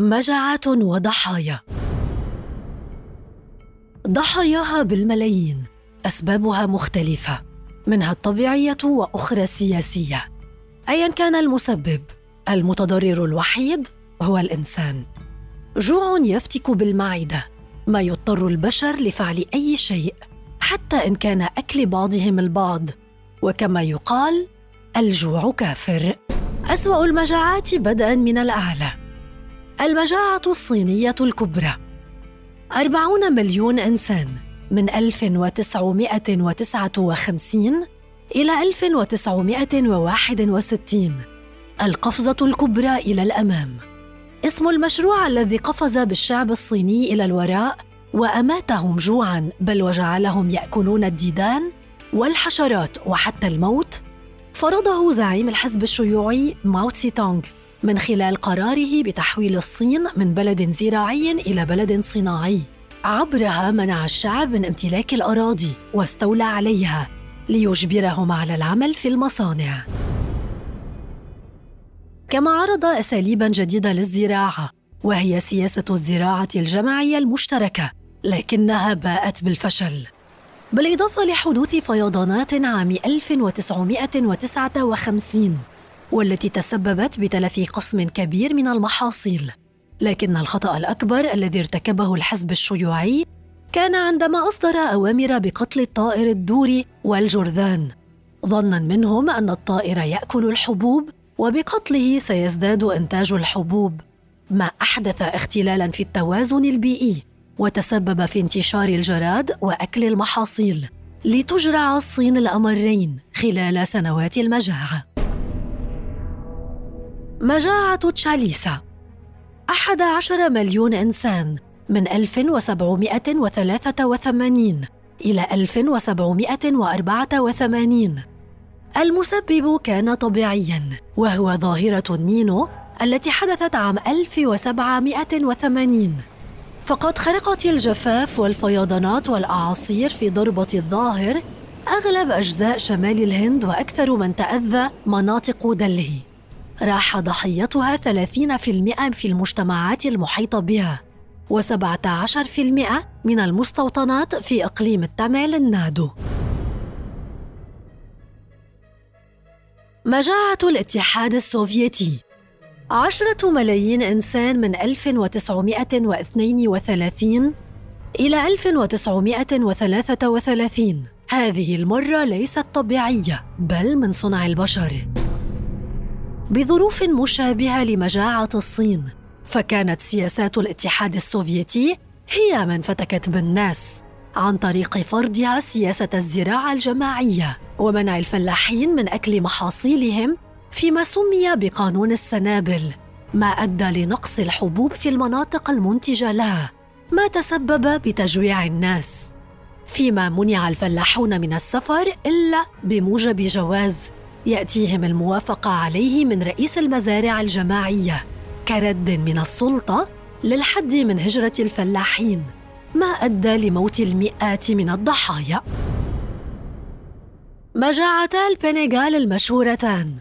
مجاعات وضحايا. ضحاياها بالملايين أسبابها مختلفة منها الطبيعية وأخرى السياسية. ايا كان المسبب المتضرر الوحيد هو الإنسان. جوع يفتك بالمعدة ما يضطر البشر لفعل أي شيء حتى إن كان أكل بعضهم البعض. وكما يقال الجوع كافر. أسوأ المجاعات بدءا من الأعلى. المجاعة الصينية الكبرى. أربعون مليون إنسان من 1959 إلى 1961 القفزة الكبرى إلى الأمام. اسم المشروع الذي قفز بالشعب الصيني إلى الوراء وأماتهم جوعاً بل وجعلهم يأكلون الديدان والحشرات وحتى الموت فرضه زعيم الحزب الشيوعي ماو تسي تونغ من خلال قراره بتحويل الصين من بلد زراعي إلى بلد صناعي عبرها منع الشعب من امتلاك الأراضي واستولى عليها ليجبرهم على العمل في المصانع. كما عرض اساليبا جديدة للزراعة وهي سياسة الزراعة الجماعية المشتركة لكنها باءت بالفشل. بالإضافة لحدوث فيضانات عام 1959 والتي تسببت بتلف قسم كبير من المحاصيل. لكن الخطأ الأكبر الذي ارتكبه الحزب الشيوعي كان عندما أصدر أوامر بقتل الطائر الدوري والجرذان ظنا منهم أن الطائر يأكل الحبوب وبقتله سيزداد إنتاج الحبوب. ما أحدث اختلالا في التوازن البيئي وتسبب في انتشار الجراد وأكل المحاصيل لتجرع الصين الأمرين خلال سنوات المجاعة. مجاعة تشاليسا. أحد عشر مليون إنسان من 1783 إلى 1784 المسبب كان طبيعياً وهو ظاهرة النينو التي حدثت عام 1780 فقد خرقت الجفاف والفيضانات والأعاصير في ضربة الظاهر أغلب أجزاء شمال الهند وأكثر من تأذى مناطق دلهي راح ضحيتها 30% في المجتمعات المحيطة بها و17% من المستوطنات في إقليم التاميل النادو. مجاعة الاتحاد السوفيتي. عشرة ملايين إنسان من 1932 إلى 1933 هذه المرة ليست طبيعية بل من صنع البشر. بظروف مشابهة لمجاعة الصين فكانت سياسات الاتحاد السوفيتي هي من فتكت بالناس عن طريق فرضها سياسة الزراعة الجماعية ومنع الفلاحين من أكل محاصيلهم فيما سمي بقانون السنابل ما أدى لنقص الحبوب في المناطق المنتجة لها ما تسبب بتجويع الناس. فيما منع الفلاحون من السفر إلا بموجب جواز يأتيهم الموافقة عليه من رئيس المزارع الجماعية كرد من السلطة للحد من هجرة الفلاحين ما أدى لموت المئات من الضحايا. مجاعتا البنغال المشهورتان.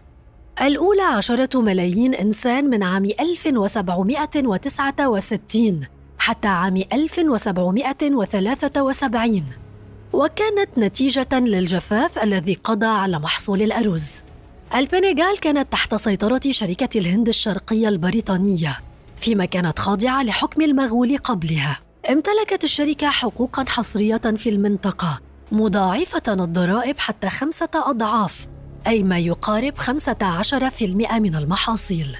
الأولى عشرة ملايين إنسان من عام 1769 حتى عام 1773 وكانت نتيجة للجفاف الذي قضى على محصول الأرز. البنغال كانت تحت سيطرة شركة الهند الشرقية البريطانية، فيما كانت خاضعة لحكم المغول قبلها. امتلكت الشركة حقوقا حصرية في المنطقة، مضاعفة الضرائب حتى خمسة أضعاف، أي ما يقارب 15% من المحاصيل.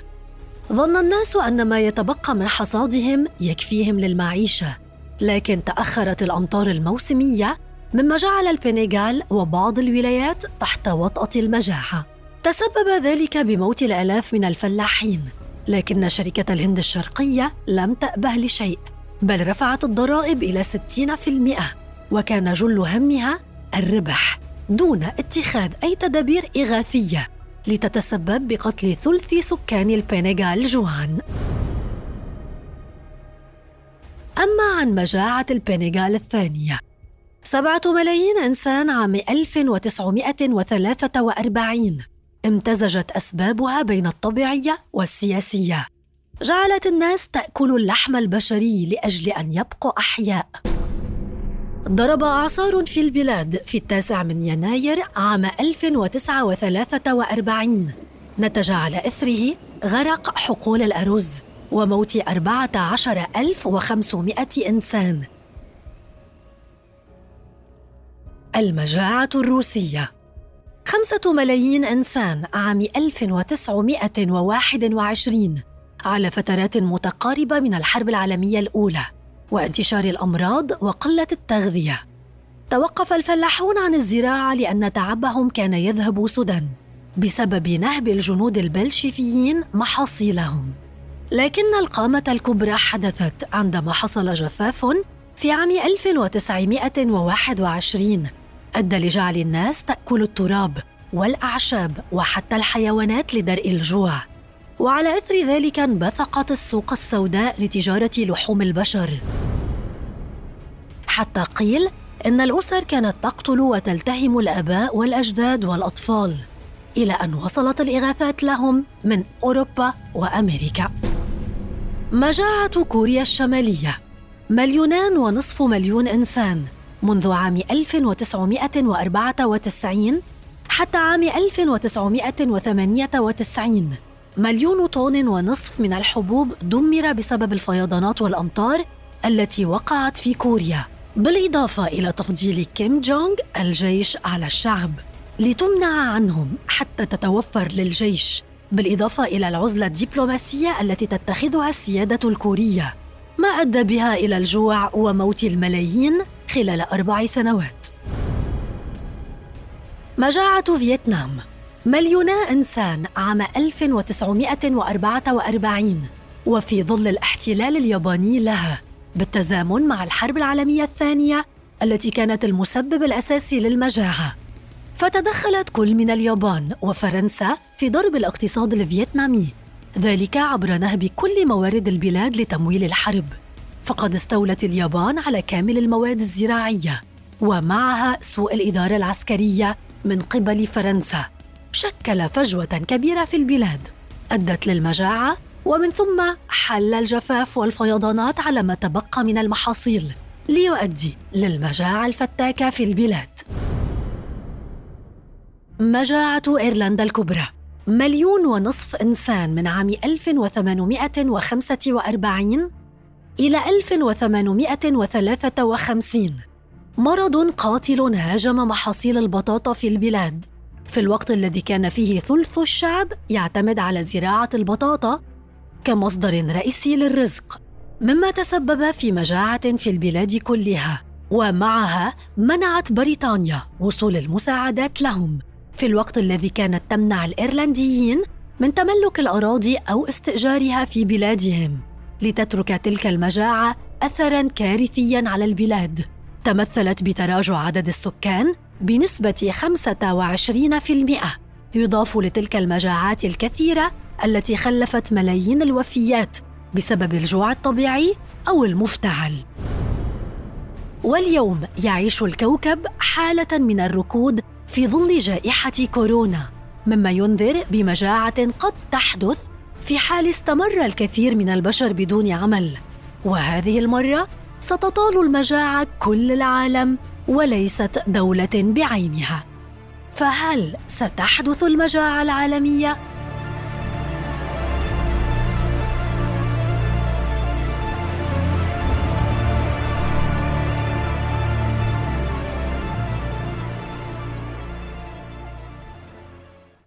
ظن الناس أن ما يتبقى من حصادهم يكفيهم للمعيشة، لكن تأخرت الأمطار الموسمية مما جعل البنغال وبعض الولايات تحت وطأة المجاعة تسبب ذلك بموت الآلاف من الفلاحين. لكن شركة الهند الشرقية لم تأبه لشيء بل رفعت الضرائب إلى 60% وكان جل همها الربح دون اتخاذ أي تدابير إغاثية لتتسبب بقتل ثلث سكان البنغال جوعاً. أما عن مجاعة البنغال الثانية سبعة ملايين إنسان عام 1943 امتزجت أسبابها بين الطبيعية والسياسية. جعلت الناس تأكل اللحم البشري لأجل أن يبقوا أحياء. ضرب اعصار في البلاد في التاسع من يناير عام 1943 نتج على إثره غرق حقول الأرز وموت 14500 إنسان. المجاعة الروسية. خمسة ملايين إنسان عام 1921 على فترات متقاربة من الحرب العالمية الأولى وانتشار الأمراض وقلة التغذية. توقف الفلاحون عن الزراعة لأن تعبهم كان يذهب سدى بسبب نهب الجنود البلشفيين محاصيلهم. لكن القامة الكبرى حدثت عندما حصل جفاف في عام 1921 أدى لجعل الناس تأكل التراب والأعشاب وحتى الحيوانات لدرء الجوع. وعلى إثر ذلك انبثقت السوق السوداء لتجارة لحوم البشر. حتى قيل إن الأسر كانت تقتل وتلتهم الآباء والأجداد والأطفال إلى أن وصلت الإغاثات لهم من أوروبا وأمريكا. مجاعة كوريا الشمالية. مليونان ونصف مليون إنسان. منذ عام 1994 حتى عام 1998 مليون طن ونصف من الحبوب دمر بسبب الفيضانات والأمطار التي وقعت في كوريا. بالإضافة إلى تفضيل كيم جونغ الجيش على الشعب لتمنع عنهم حتى تتوفر للجيش. بالإضافة إلى العزلة الدبلوماسية التي تتخذها السيادة الكورية. ما أدى بها إلى الجوع وموت الملايين؟ خلال أربع سنوات. مجاعة فيتنام. مليونا إنسان عام 1944 وفي ظل الاحتلال الياباني لها بالتزامن مع الحرب العالمية الثانية التي كانت المسبب الأساسي للمجاعة. فتدخلت كل من اليابان وفرنسا في ضرب الاقتصاد الفيتنامي ذلك عبر نهب كل موارد البلاد لتمويل الحرب. فقد استولت اليابان على كامل المواد الزراعية ومعها سوء الإدارة العسكرية من قبل فرنسا. شكل فجوة كبيرة في البلاد. أدت للمجاعة ومن ثم حل الجفاف والفيضانات على ما تبقى من المحاصيل ليؤدي للمجاعة الفتاكة في البلاد. مجاعة إيرلندا الكبرى. مليون ونصف إنسان من عام 1845 إلى 1853 مرض قاتل هاجم محاصيل البطاطا في البلاد. في الوقت الذي كان فيه ثلث الشعب يعتمد على زراعة البطاطا كمصدر رئيسي للرزق مما تسبب في مجاعة في البلاد كلها. ومعها منعت بريطانيا وصول المساعدات لهم. في الوقت الذي كانت تمنع الإيرلنديين من تملك الأراضي أو استئجارها في بلادهم. لتترك تلك المجاعة اثرا كارثيا على البلاد. تمثلت بتراجع عدد السكان بنسبة 25% يضاف لتلك المجاعات الكثيرة التي خلفت ملايين الوفيات بسبب الجوع الطبيعي أو المفتعل. واليوم يعيش الكوكب حالة من الركود في ظل جائحة كورونا مما ينذر بمجاعة قد تحدث في حال استمر الكثير من البشر بدون عمل وهذه المرة ستطال المجاعة كل العالم وليست دولة بعينها فهل ستحدث المجاعة العالمية؟